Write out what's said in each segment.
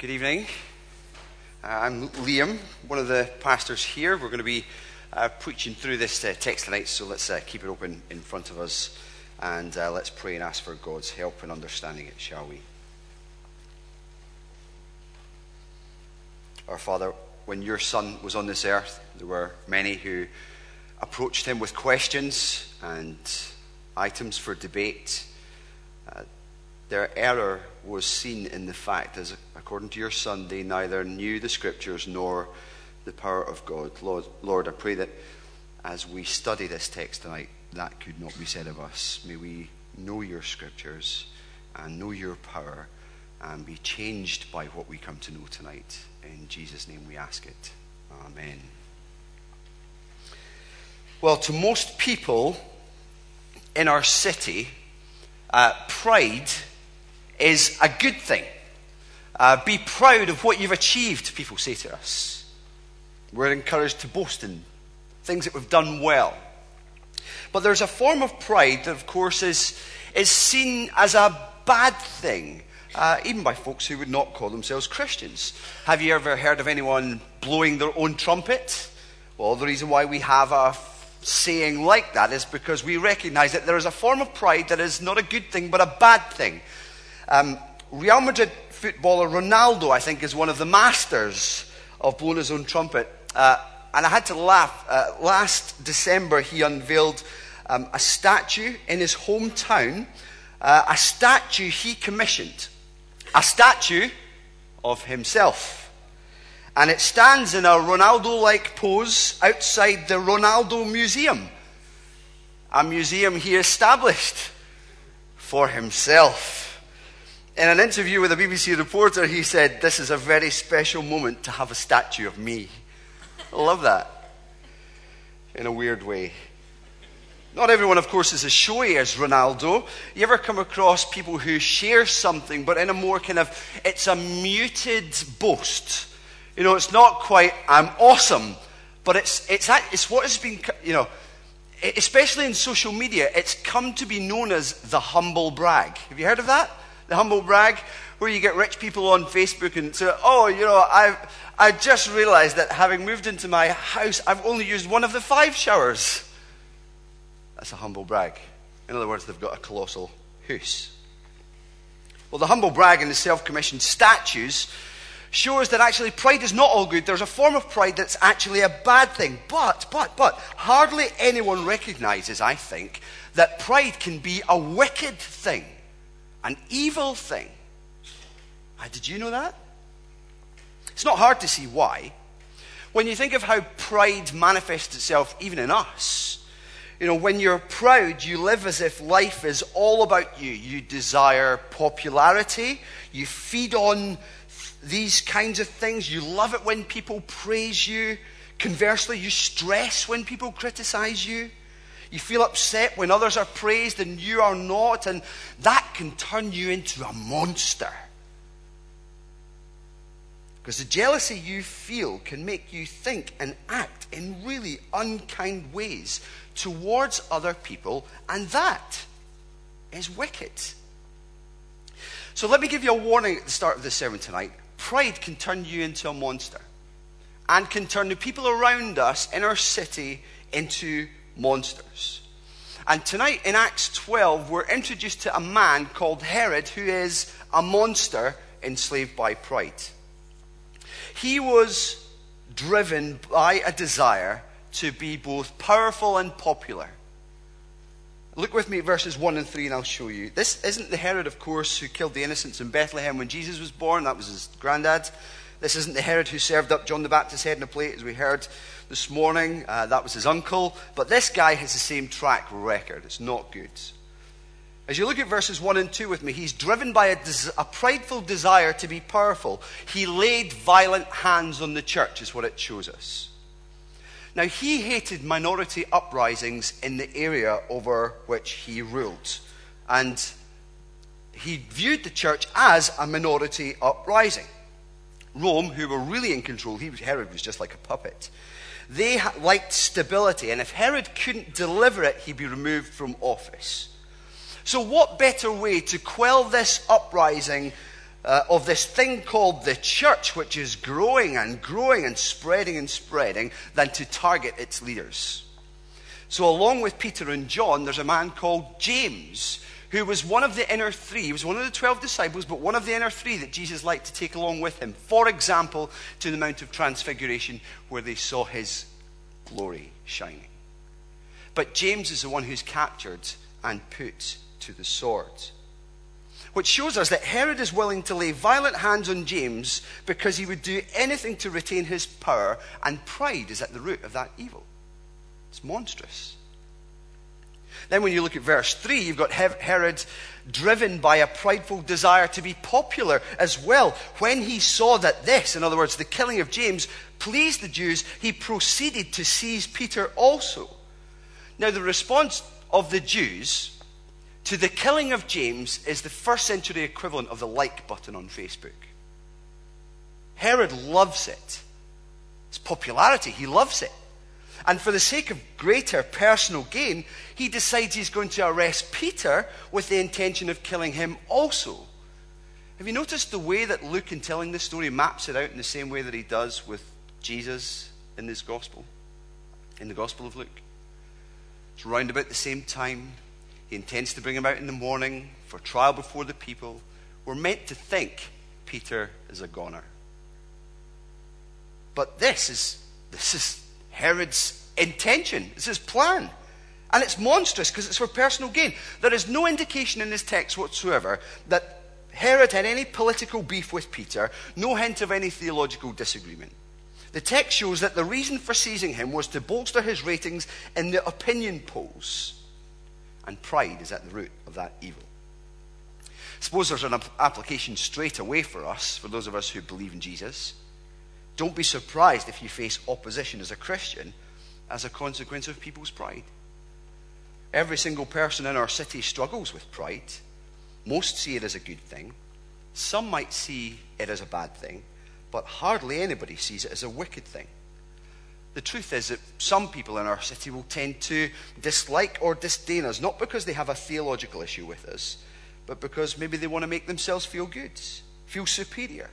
Good evening. Uh, I'm Liam, one of the pastors here. We're going to be uh, preaching through this uh, text tonight, so let's uh, keep it open in front of us and uh, let's pray and ask for God's help in understanding it, shall we? Our Father, when your Son was on this earth, there were many who approached him with questions and items for debate. Their error was seen in the fact, as according to your Son, they neither knew the Scriptures nor the power of God. Lord, Lord, I pray that as we study this text tonight, that could not be said of us. May we know your Scriptures and know your power and be changed by what we come to know tonight. In Jesus' name we ask it. Amen. Well, to most people in our city, uh, pride is a good thing. Uh, be proud of what you've achieved, people say to us. We're encouraged to boast in things that we've done well. But there's a form of pride that, of course, is, is seen as a bad thing, uh, even by folks who would not call themselves Christians. Have you ever heard of anyone blowing their own trumpet? Well, the reason why we have a saying like that is because we recognize that there is a form of pride that is not a good thing, but a bad thing. Um, Real Madrid footballer Ronaldo, I think, is one of the masters of blowing his own trumpet. Uh, and I had to laugh. Uh, last December, he unveiled um, a statue in his hometown, uh, a statue he commissioned, a statue of himself. And it stands in a Ronaldo like pose outside the Ronaldo Museum, a museum he established for himself. In an interview with a BBC reporter, he said, This is a very special moment to have a statue of me. I love that. In a weird way. Not everyone, of course, is as showy as Ronaldo. You ever come across people who share something, but in a more kind of, it's a muted boast. You know, it's not quite, I'm awesome, but it's, it's, it's what has been, you know, especially in social media, it's come to be known as the humble brag. Have you heard of that? The humble brag, where you get rich people on Facebook and say, oh, you know, I've, I just realized that having moved into my house, I've only used one of the five showers. That's a humble brag. In other words, they've got a colossal house. Well, the humble brag and the self commissioned statues shows that actually pride is not all good. There's a form of pride that's actually a bad thing. But, but, but, hardly anyone recognizes, I think, that pride can be a wicked thing an evil thing. Uh, did you know that? It's not hard to see why. When you think of how pride manifests itself even in us, you know, when you're proud, you live as if life is all about you. You desire popularity, you feed on these kinds of things, you love it when people praise you. Conversely, you stress when people criticize you. You feel upset when others are praised and you are not, and that can turn you into a monster. Because the jealousy you feel can make you think and act in really unkind ways towards other people, and that is wicked. So let me give you a warning at the start of this sermon tonight. Pride can turn you into a monster and can turn the people around us in our city into monsters. And tonight in Acts 12, we're introduced to a man called Herod who is a monster enslaved by pride. He was driven by a desire to be both powerful and popular. Look with me at verses 1 and 3, and I'll show you. This isn't the Herod, of course, who killed the innocents in Bethlehem when Jesus was born. That was his granddad. This isn't the Herod who served up John the Baptist's head in a plate, as we heard this morning. Uh, that was his uncle. But this guy has the same track record. It's not good. As you look at verses 1 and 2 with me, he's driven by a, des- a prideful desire to be powerful. He laid violent hands on the church, is what it shows us. Now, he hated minority uprisings in the area over which he ruled. And he viewed the church as a minority uprising. Rome, who were really in control, he, Herod was just like a puppet. They liked stability, and if Herod couldn't deliver it, he'd be removed from office. So, what better way to quell this uprising uh, of this thing called the church, which is growing and growing and spreading and spreading, than to target its leaders. So, along with Peter and John, there's a man called James, who was one of the inner three. He was one of the 12 disciples, but one of the inner three that Jesus liked to take along with him. For example, to the Mount of Transfiguration, where they saw his glory shining. But James is the one who's captured and put to the sword. Which shows us that Herod is willing to lay violent hands on James because he would do anything to retain his power, and pride is at the root of that evil. It's monstrous. Then, when you look at verse 3, you've got Herod driven by a prideful desire to be popular as well. When he saw that this, in other words, the killing of James, pleased the Jews, he proceeded to seize Peter also. Now, the response of the Jews to the killing of James is the first century equivalent of the like button on Facebook. Herod loves it. It's popularity, he loves it. And for the sake of greater personal gain, he decides he's going to arrest Peter with the intention of killing him also. Have you noticed the way that Luke, in telling this story, maps it out in the same way that he does with Jesus in this gospel, in the Gospel of Luke? It's round about the same time. He intends to bring him out in the morning for trial before the people. We're meant to think Peter is a goner. But this is, this is Herod's intention, it's his plan. And it's monstrous because it's for personal gain. There is no indication in this text whatsoever that Herod had any political beef with Peter, no hint of any theological disagreement. The text shows that the reason for seizing him was to bolster his ratings in the opinion polls. And pride is at the root of that evil. I Suppose there's an application straight away for us, for those of us who believe in Jesus. Don't be surprised if you face opposition as a Christian as a consequence of people's pride. Every single person in our city struggles with pride. Most see it as a good thing. Some might see it as a bad thing, but hardly anybody sees it as a wicked thing. The truth is that some people in our city will tend to dislike or disdain us, not because they have a theological issue with us, but because maybe they want to make themselves feel good, feel superior,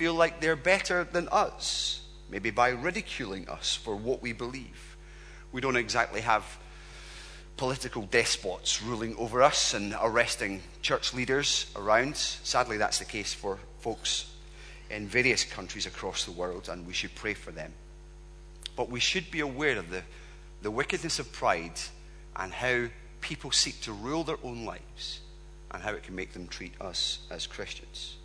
feel like they're better than us, maybe by ridiculing us for what we believe. We don't exactly have political despots ruling over us and arresting church leaders around. Sadly, that's the case for folks in various countries across the world, and we should pray for them. But we should be aware of the, the wickedness of pride and how people seek to rule their own lives and how it can make them treat us as Christians.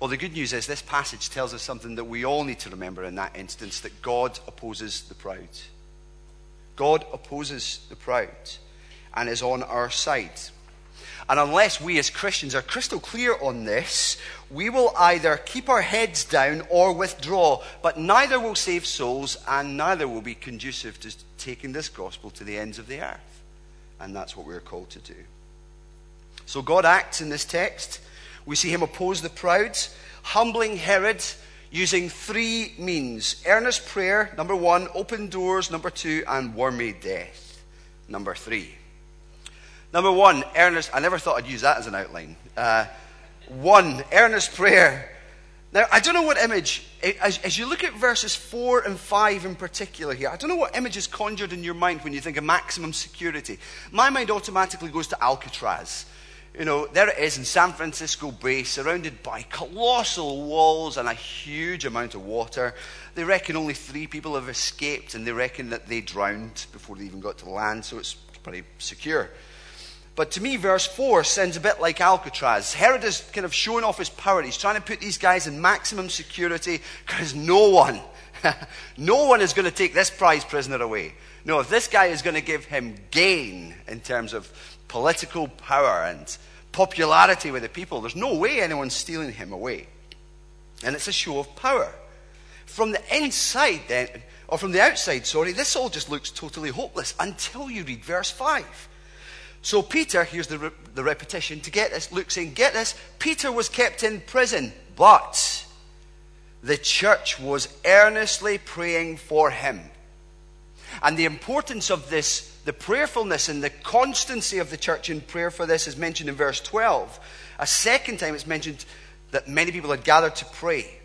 Well, the good news is this passage tells us something that we all need to remember in that instance that God opposes the proud. God opposes the proud and is on our side. And unless we as Christians are crystal clear on this, we will either keep our heads down or withdraw, but neither will save souls and neither will be conducive to taking this gospel to the ends of the earth. And that's what we're called to do. So God acts in this text. We see him oppose the proud, humbling Herod using three means earnest prayer, number one, open doors, number two, and wormy death, number three. Number one, earnest, I never thought I'd use that as an outline. Uh, one, earnest prayer. Now, I don't know what image, as, as, you look at verses 4 and 5 in particular here, I don't know what image is conjured in your mind when you think of maximum security. My mind automatically goes to Alcatraz. You know, there it is in San Francisco Bay, surrounded by colossal walls and a huge amount of water. They reckon only three people have escaped, and they reckon that they drowned before they even got to land, so it's pretty secure. But to me, verse 4 sounds a bit like Alcatraz. Herod is kind of showing off his power. He's trying to put these guys in maximum security because no one, no one is going to take this prize prisoner away. No, if this guy is going to give him gain in terms of political power and popularity with the people. There's no way anyone's stealing him away. And it's a show of power. From the inside, then, or from the outside, sorry, this all just looks totally hopeless until you read verse 5. So, Peter, here's the, re- the repetition to get this. Luke saying, Get this, Peter was kept in prison, but the church was earnestly praying for him. And the importance of this, the prayerfulness and the constancy of the church in prayer for this is mentioned in verse 12. A second time it's mentioned that many people had gathered to pray.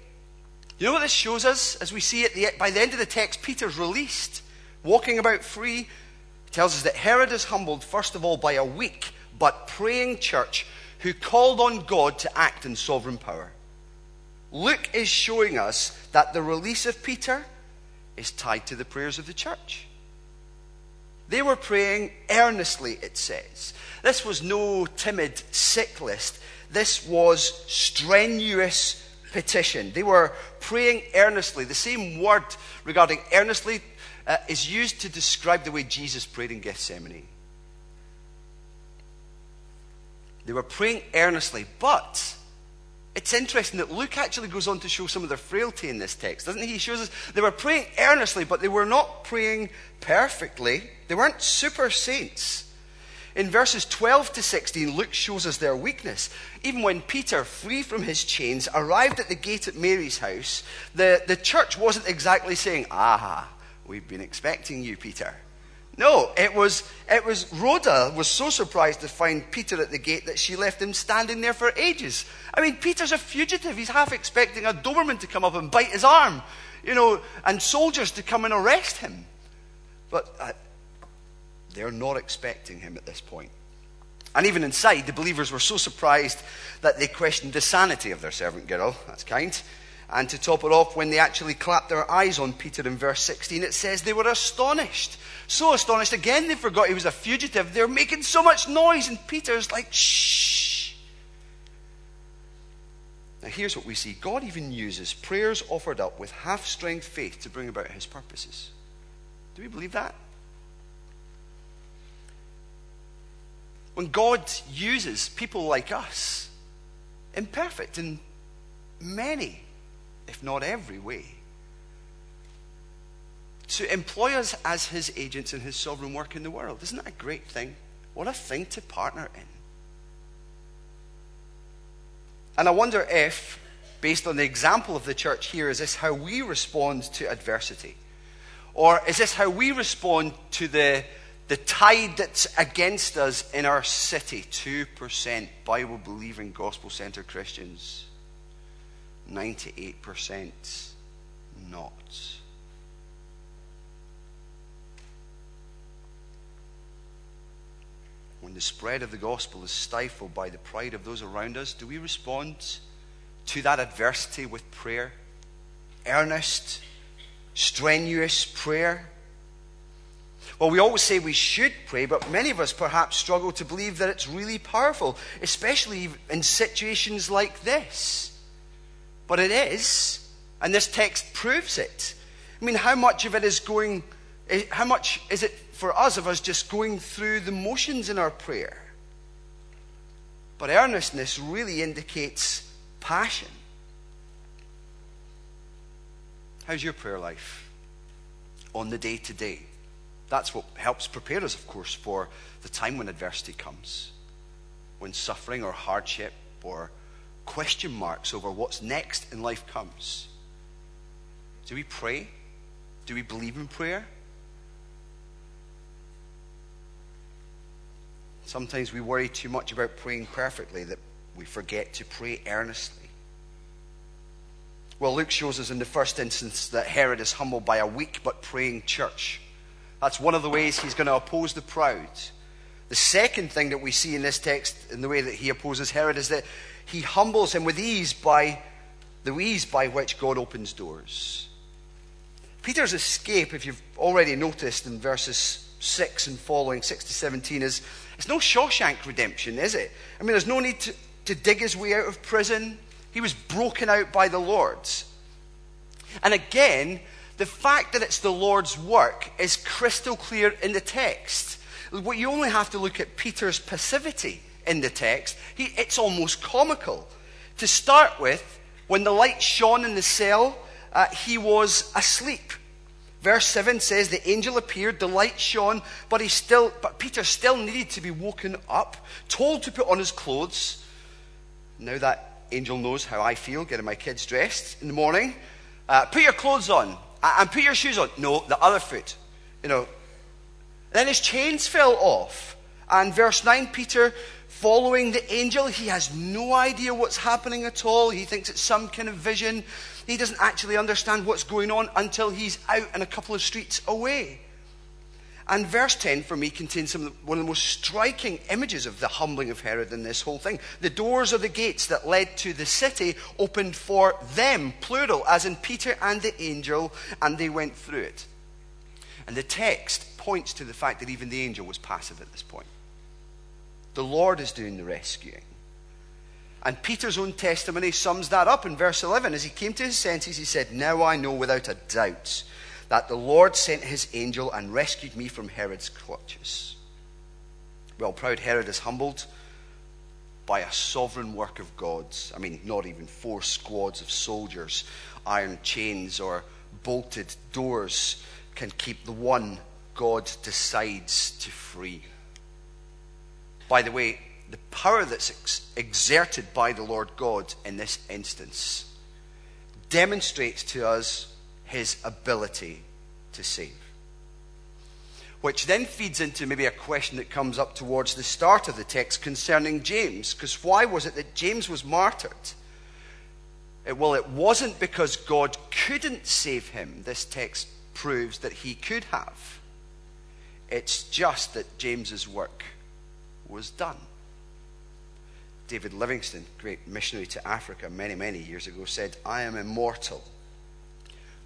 You know what this shows us? As we see the, by the end of the text, Peter's released, walking about free. He tells us that Herod is humbled, first of all, by a weak but praying church who called on God to act in sovereign power. Luke is showing us that the release of Peter is tied to the prayers of the church. They were praying earnestly, it says. This was no timid sick list. This was strenuous petition. They were praying earnestly. The same word regarding earnestly uh, is used to describe the way Jesus prayed in Gethsemane. They were praying earnestly, but it's interesting that Luke actually goes on to show some of their frailty in this text, doesn't he? He shows us they were praying earnestly, but they were not praying perfectly. They weren't super saints. In verses 12 to 16, Luke shows us their weakness. Even when Peter, free from his chains, arrived at the gate at Mary's house, the, the church wasn't exactly saying, Aha, we've been expecting you, Peter. No, it was, it was Rhoda was so surprised to find Peter at the gate that she left him standing there for ages. I mean, Peter's a fugitive. He's half expecting a Doberman to come up and bite his arm, you know, and soldiers to come and arrest him. But uh, they're not expecting him at this point. And even inside, the believers were so surprised that they questioned the sanity of their servant girl. That's kind. And to top it off, when they actually clapped their eyes on Peter in verse 16, it says they were astonished. So astonished. Again, they forgot he was a fugitive. They're making so much noise, and Peter's like, shh. Now, here's what we see God even uses prayers offered up with half strength faith to bring about his purposes. Do we believe that? When God uses people like us, imperfect in many if not every way, to employ us as his agents in his sovereign work in the world. Isn't that a great thing? What a thing to partner in. And I wonder if, based on the example of the church here, is this how we respond to adversity? Or is this how we respond to the, the tide that's against us in our city? 2% Bible believing, gospel centered Christians. 98% not. When the spread of the gospel is stifled by the pride of those around us, do we respond to that adversity with prayer? Earnest, strenuous prayer? Well, we always say we should pray, but many of us perhaps struggle to believe that it's really powerful, especially in situations like this. But it is, and this text proves it. I mean, how much of it is going, eh, how much is it for us of us just going through the motions in our prayer? But earnestness really indicates passion. How's your prayer life on the day to day? That's what helps prepare us, of course, for the time when adversity comes, when suffering or hardship or question marks over what's next in life comes. Do we pray? Do we believe in prayer? Sometimes we worry too much about praying perfectly that we forget to pray earnestly. Well, Luke shows us in the first instance that Herod is humbled by a weak but praying church. That's one of the ways he's going to oppose the proud. The second thing that we see in this text, in the way that he opposes Herod, is that he humbles him with ease by the ease by which God opens doors. Peter's escape, if you've already noticed in verses 6 and following, 6 to 17, is it's no Shawshank redemption, is it? I mean, there's no need to, to dig his way out of prison. He was broken out by the Lord's. And again, the fact that it's the Lord's work is crystal clear in the text. What you only have to look at Peter's passivity in the text. He, it's almost comical. To start with, when the light shone in the cell, uh, he was asleep. Verse 7 says the angel appeared, the light shone, but he still but Peter still needed to be woken up, told to put on his clothes. Now that angel knows how I feel getting my kids dressed in the morning. Uh, put your clothes on and put your shoes on. No, the other foot. You know, then his chains fell off. And verse 9, Peter, following the angel, he has no idea what's happening at all. He thinks it's some kind of vision. He doesn't actually understand what's going on until he's out and a couple of streets away. And verse 10 for me contains some, one of the most striking images of the humbling of Herod in this whole thing. The doors of the gates that led to the city opened for them, plural, as in Peter and the angel, and they went through it. And the text points to the fact that even the angel was passive at this point. The Lord is doing the rescuing. And Peter's own testimony sums that up in verse 11. As he came to his senses, he said, Now I know without a doubt that the Lord sent his angel and rescued me from Herod's clutches. Well, proud Herod is humbled by a sovereign work of God's. I mean, not even four squads of soldiers, iron chains, or bolted doors can keep the one God decides to free. By the way, the power that's ex- exerted by the Lord God in this instance demonstrates to us his ability to save. Which then feeds into maybe a question that comes up towards the start of the text concerning James. Because why was it that James was martyred? Eh, well, it wasn't because God couldn't save him. This text proves that he could have. It's just that James's work was done. David Livingstone, great missionary to Africa many, many years ago, said, I am immortal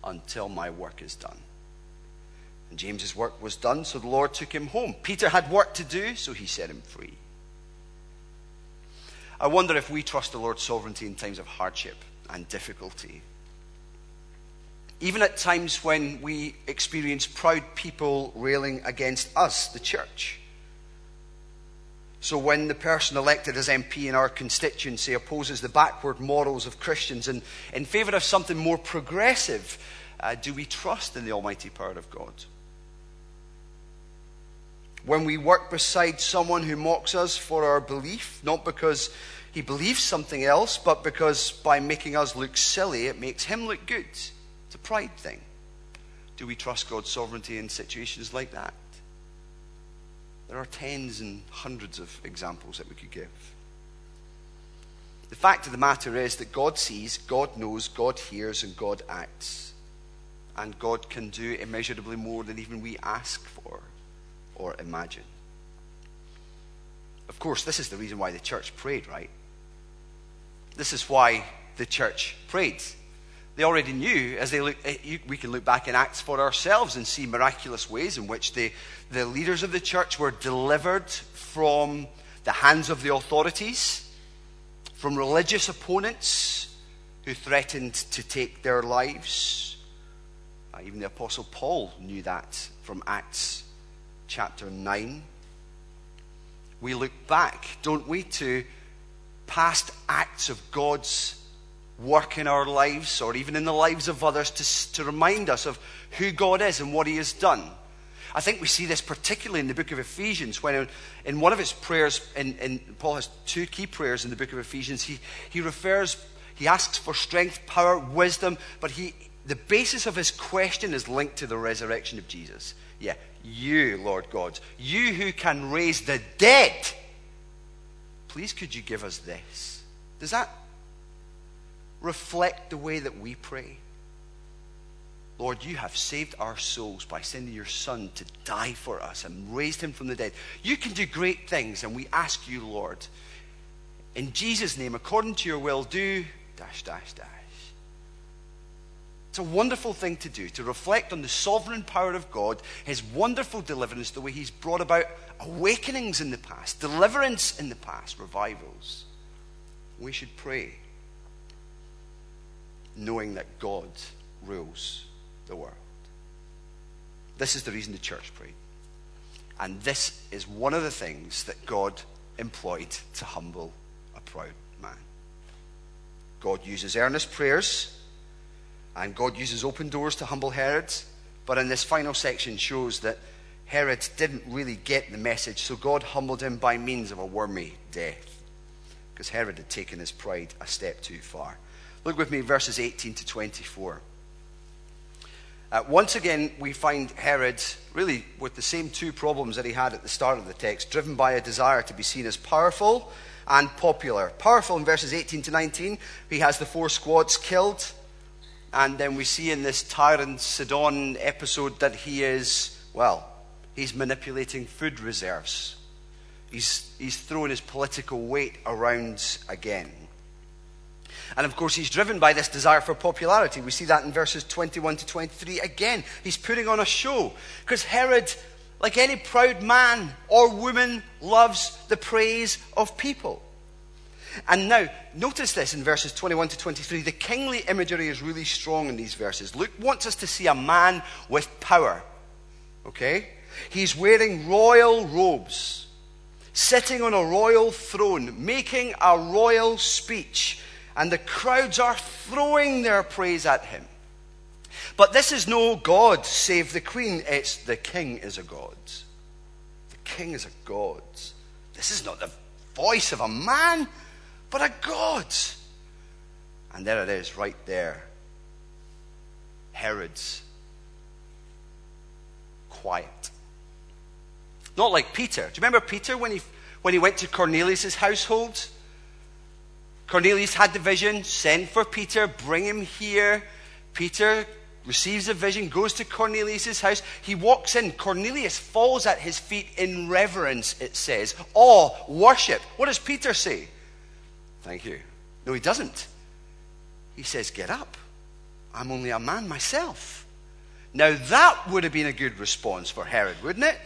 until my work is done. And James's work was done, so the Lord took him home. Peter had work to do, so he set him free. I wonder if we trust the Lord's sovereignty in times of hardship and difficulty. Even at times when we experience proud people railing against us, the church. So, when the person elected as MP in our constituency opposes the backward morals of Christians and in favour of something more progressive, uh, do we trust in the almighty power of God? When we work beside someone who mocks us for our belief, not because he believes something else, but because by making us look silly, it makes him look good. It's a pride thing. Do we trust God's sovereignty in situations like that? There are tens and hundreds of examples that we could give. The fact of the matter is that God sees, God knows, God hears, and God acts. And God can do immeasurably more than even we ask for or imagine. Of course, this is the reason why the church prayed, right? This is why the church prayed. They already knew, as they look, eh, we can look back in Acts for ourselves and see miraculous ways in which the, the leaders of the church were delivered from the hands of the authorities, from religious opponents who threatened to take their lives. Uh, even the Apostle Paul knew that from Acts chapter 9. We look back, don't we, to past acts of God's work in our lives or even in the lives of others to, to remind us of who God is and what He has done. I think we see this particularly in the book of Ephesians, when in one of his prayers, in, Paul has two key prayers in the book of Ephesians. He, he refers, he asks for strength, power, wisdom, but he, the basis of his question is linked to the resurrection of Jesus. Yeah, you, Lord God, you who can raise the dead, please could you give us this? Does that reflect the way that we pray? Lord, you have saved our souls by sending your Son to die for us and raised him from the dead. You can do great things, and we ask you, Lord, in Jesus' name, according to your will, do dash, dash, dash. It's a wonderful thing to do, to reflect on the sovereign power of God, his wonderful deliverance, the way he's brought about awakenings in the past, deliverance in the past, revivals. We should pray knowing that God rules the world. This is the reason the church prayed. And this is one of the things that God employed to humble a proud man. God uses earnest prayers, and God uses open doors to humble Herod. But in this final section shows that Herod didn't really get the message, so God humbled him by means of a wormy death. Because Herod had taken his pride a step too far. Look with me, verses 18 to 24. Uh, once again, we find Herod really with the same two problems that he had at the start of the text, driven by a desire to be seen as powerful and popular. Powerful in verses 18 to 19, he has the four squads killed. And then we see in this Tyre and Sidon episode that he is, well, he's manipulating food reserves. He's, he's throwing his political weight around again. And of course, he's driven by this desire for popularity. We see that in verses 21 to 23. Again, he's putting on a show. Because Herod, like any proud man or woman, loves the praise of people. And now, notice this in verses 21 to 23. The kingly imagery is really strong in these verses. Luke wants us to see a man with power. Okay? He's wearing royal robes, sitting on a royal throne, making a royal speech and the crowds are throwing their praise at him. But this is no God save the queen, it's the king is a God. The king is a God. This is not the voice of a man, but a God. And there it is, right there. Herod's quiet. Not like Peter. Do you remember Peter when he, when he went to Cornelius' household? Cornelius had the vision, send for Peter, bring him here. Peter receives the vision, goes to Cornelius' house. He walks in. Cornelius falls at his feet in reverence, it says. Awe, worship. What does Peter say? Thank you. No, he doesn't. He says, Get up. I'm only a man myself. Now, that would have been a good response for Herod, wouldn't it?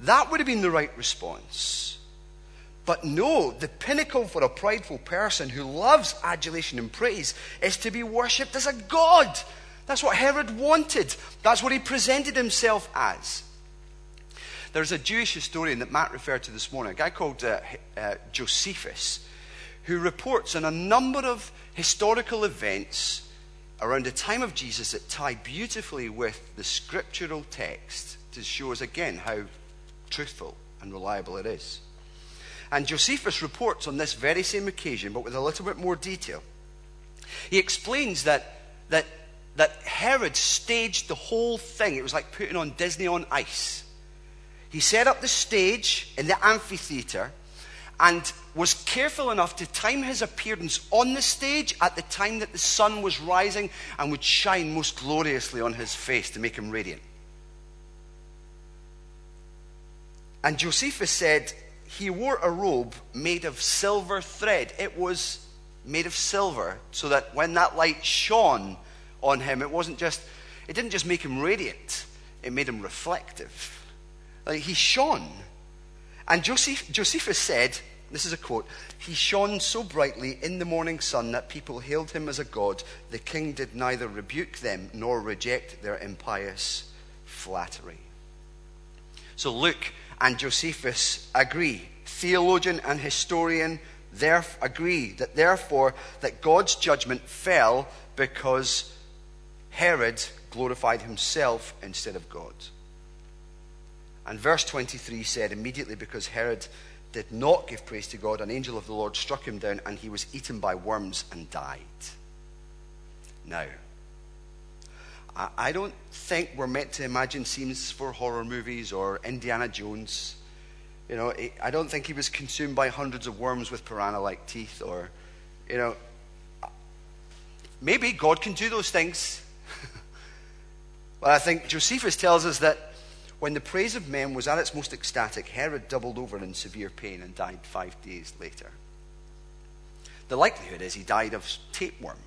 That would have been the right response. But no, the pinnacle for a prideful person who loves adulation and praise is to be worshipped as a god. That's what Herod wanted. That's what he presented himself as. There's a Jewish historian that Matt referred to this morning, a guy called uh, uh, Josephus, who reports on a number of historical events around the time of Jesus that tie beautifully with the scriptural text to show us again how truthful and reliable it is. And Josephus reports on this very same occasion, but with a little bit more detail. He explains that, that, that Herod staged the whole thing. It was like putting on Disney on ice. He set up the stage in the amphitheater and was careful enough to time his appearance on the stage at the time that the sun was rising and would shine most gloriously on his face to make him radiant. And Josephus said he wore a robe made of silver thread. It was made of silver so that when that light shone on him, it wasn't just, it didn't just make him radiant, it made him reflective. Like he shone. And Joseph, Josephus said, this is a quote, he shone so brightly in the morning sun that people hailed him as a god. The king did neither rebuke them nor reject their impious flattery. So Luke and Josephus agree. Theologian and historian there agree that therefore that God's judgment fell because Herod glorified himself instead of God. And verse 23 said, immediately because Herod did not give praise to God, an angel of the Lord struck him down, and he was eaten by worms and died. Now, I don't think we're meant to imagine scenes for horror movies or Indiana Jones. You know, I don't think he was consumed by hundreds of worms with piranha like teeth or, you know, maybe God can do those things. but I think Josephus tells us that when the praise of men was at its most ecstatic, Herod doubled over in severe pain and died five days later. The likelihood is he died of tapeworm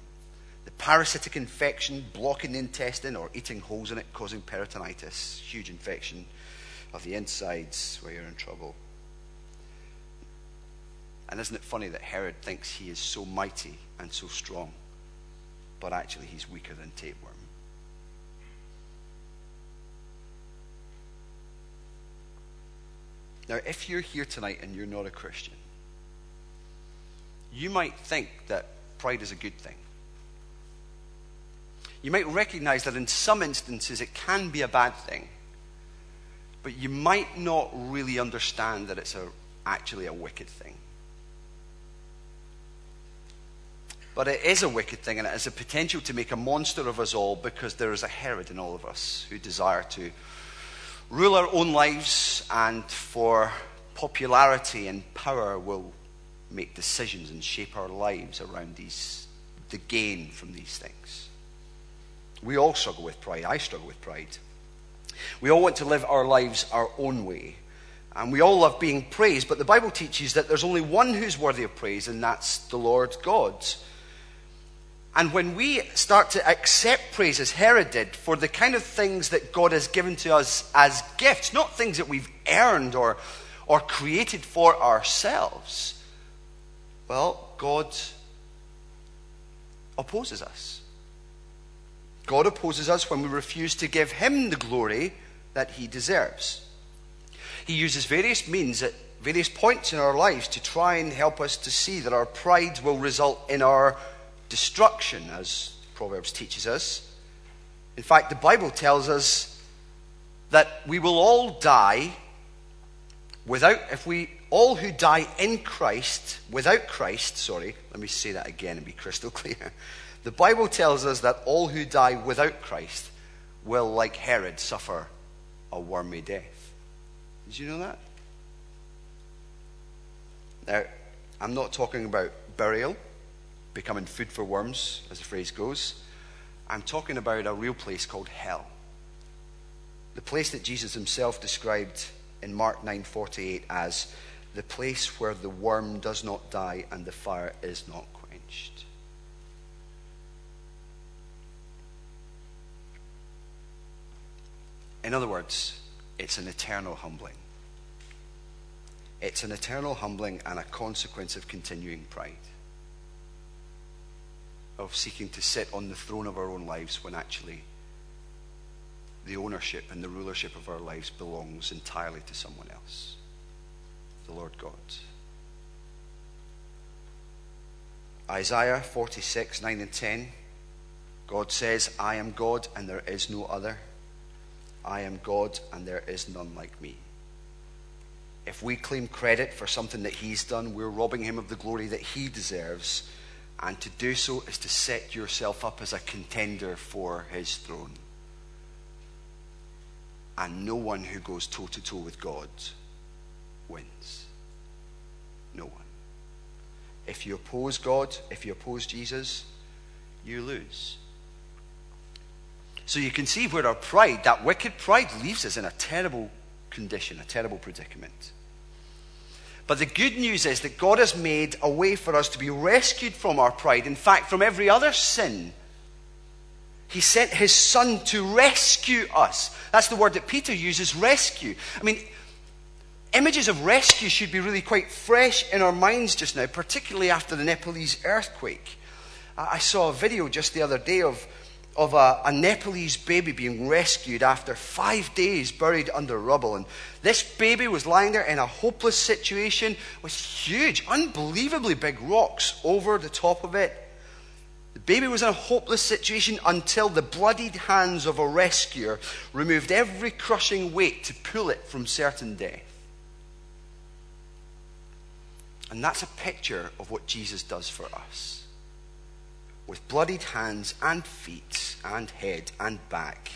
the parasitic infection blocking the intestine or eating holes in it, causing peritonitis, huge infection of the insides where you're in trouble. And isn't it funny that Herod thinks he is so mighty and so strong, but actually he's weaker than tapeworm? Now, if you're here tonight and you're not a Christian, you might think that pride is a good thing you might recognize that in some instances it can be a bad thing, but you might not really understand that it's a, actually a wicked thing. But it is a wicked thing, and it has a potential to make a monster of us all because there is a Herod in all of us who desire to rule our own lives and for popularity and power will make decisions and shape our lives around these, the gain from these things. We all struggle with pride. I struggle with pride. We all want to live our lives our own way. And we all love being praised, but the Bible teaches that there's only one who's worthy of praise, and that's the Lord God. And when we start to accept praise as Herod did for the kind of things that God has given to us as gifts, not things that we've earned or, or created for ourselves, well, God opposes us. God opposes us when we refuse to give Him the glory that He deserves. He uses various means at various points in our lives to try and help us to see that our pride will result in our destruction, as Proverbs teaches us. In fact, the Bible tells us that we will all die without, if we, all who die in Christ, without Christ, sorry, let me say that again and be crystal clear. The Bible tells us that all who die without Christ will, like Herod, suffer a wormy death. Did you know that? Now, I'm not talking about burial becoming food for worms, as the phrase goes. I'm talking about a real place called hell. The place that Jesus himself described in Mark 9:48 as the place where the worm does not die and the fire is not In other words, it's an eternal humbling. It's an eternal humbling and a consequence of continuing pride of seeking to sit on the throne of our own lives when actually the ownership and the rulership of our lives belongs entirely to someone else the Lord God. Isaiah 46, 9 and 10. God says, I am God and there is no other. I am God and there is none like me. If we claim credit for something that He's done, we're robbing Him of the glory that He deserves and to do so is to set yourself up as a contender for his throne. And no one who goes toe to toe with God wins. No one. If you oppose God, if you oppose Jesus, you lose. So you can see where our pride, that wicked pride, leaves us in a terrible condition, a terrible predicament. But the good news is that God has made a way for us to be rescued from our pride. In fact, from every other sin. He sent his son to rescue us. That's the word that Peter uses rescue. I mean, images of rescue should be really quite fresh in our minds just now, particularly after the Nepalese earthquake. I saw a video just the other day of of a, a, Nepalese baby being rescued after five days buried under rubble. And this baby was lying there in a hopeless situation with huge, unbelievably big rocks over the top of it. The baby was in a hopeless situation until the bloodied hands of a rescuer removed every crushing weight to pull it from certain death. And that's a picture of what Jesus does for us with bloodied hands and feet and head and back.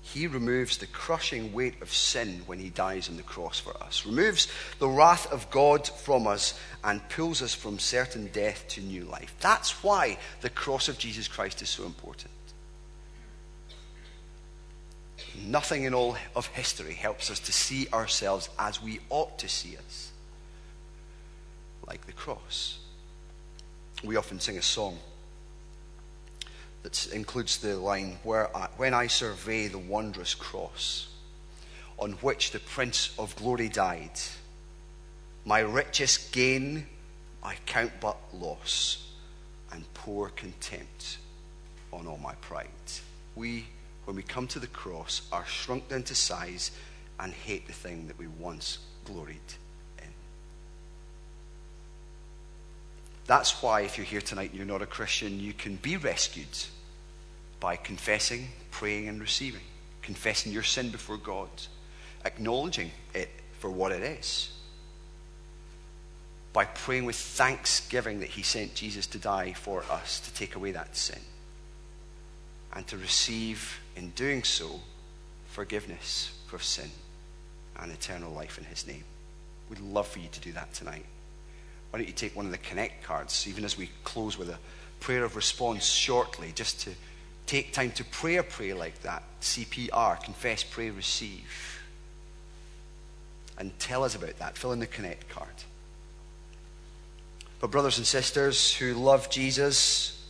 He removes the crushing weight of sin when he dies on the cross for us, removes the wrath of God from us, and pulls us from certain death to new life. That's why the cross of Jesus Christ is so important. Nothing in all of history helps us to see ourselves as we ought to see us, like the cross. We often sing a song that includes the line, Where I, When I survey the wondrous cross on which the Prince of Glory died, my richest gain I count but loss and pour contempt on all my pride. We, when we come to the cross, are shrunk down to size and hate the thing that we once gloried in. That's why, if you're here tonight and you're not a Christian, you can be rescued by confessing, praying, and receiving. Confessing your sin before God, acknowledging it for what it is. by praying with thanksgiving that He sent Jesus to die for us to take away that sin and to receive, in doing so, forgiveness for sin and eternal life in His name. We'd love for you to do that tonight. Why don't you take one of the Connect cards, even as we close with a prayer of response shortly, just to take time to pray a prayer like that CPR, confess, pray, receive. And tell us about that. Fill in the Connect card. But, brothers and sisters who love Jesus,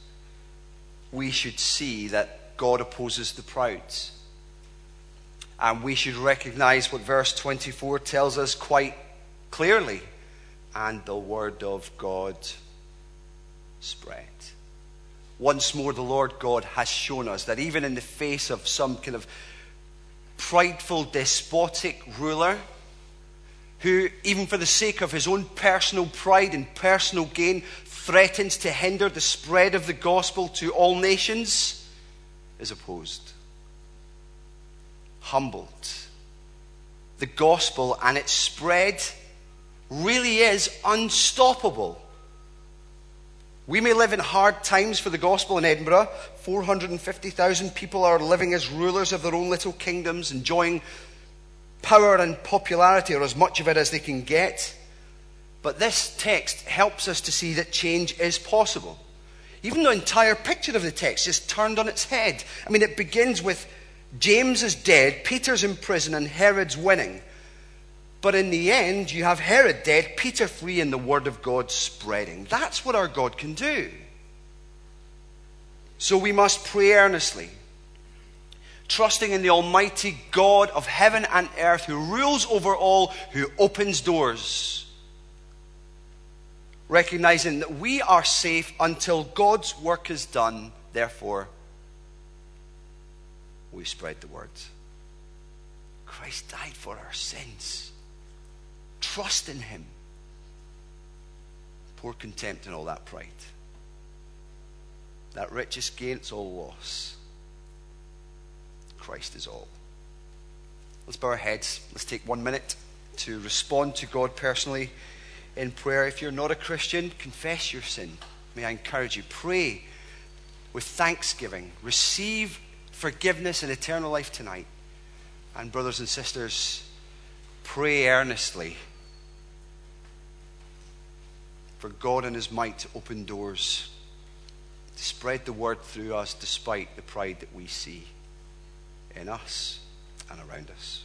we should see that God opposes the proud. And we should recognize what verse 24 tells us quite clearly. And the word of God spread. Once more, the Lord God has shown us that even in the face of some kind of prideful, despotic ruler, who, even for the sake of his own personal pride and personal gain, threatens to hinder the spread of the gospel to all nations, is opposed. Humbled. The gospel and its spread really is unstoppable. We may live in hard times for the gospel in Edinburgh. 450,000 people are living as rulers of their own little kingdoms, enjoying power and popularity, or as much of it as they can get. But this text helps us to see that change is possible. Even the entire picture of the text is turned on its head. I mean, it begins with James is dead, Peter's in prison, and Herod's winning. But in the end, you have Herod dead, Peter free, and the word of God spreading. That's what our God can do. So we must pray earnestly, trusting in the Almighty God of heaven and earth who rules over all, who opens doors. Recognizing that we are safe until God's work is done, therefore, we spread the word. Christ died for our sins. Trust in Him. Pour contempt and all that pride. That richest gain, it's all loss. Christ is all. Let's bow our heads. Let's take one minute to respond to God personally in prayer. If you're not a Christian, confess your sin. May I encourage you, pray with thanksgiving. Receive forgiveness and eternal life tonight. And, brothers and sisters, pray earnestly for God and His might to open doors, to spread the word through us despite the pride that we see in us and around us.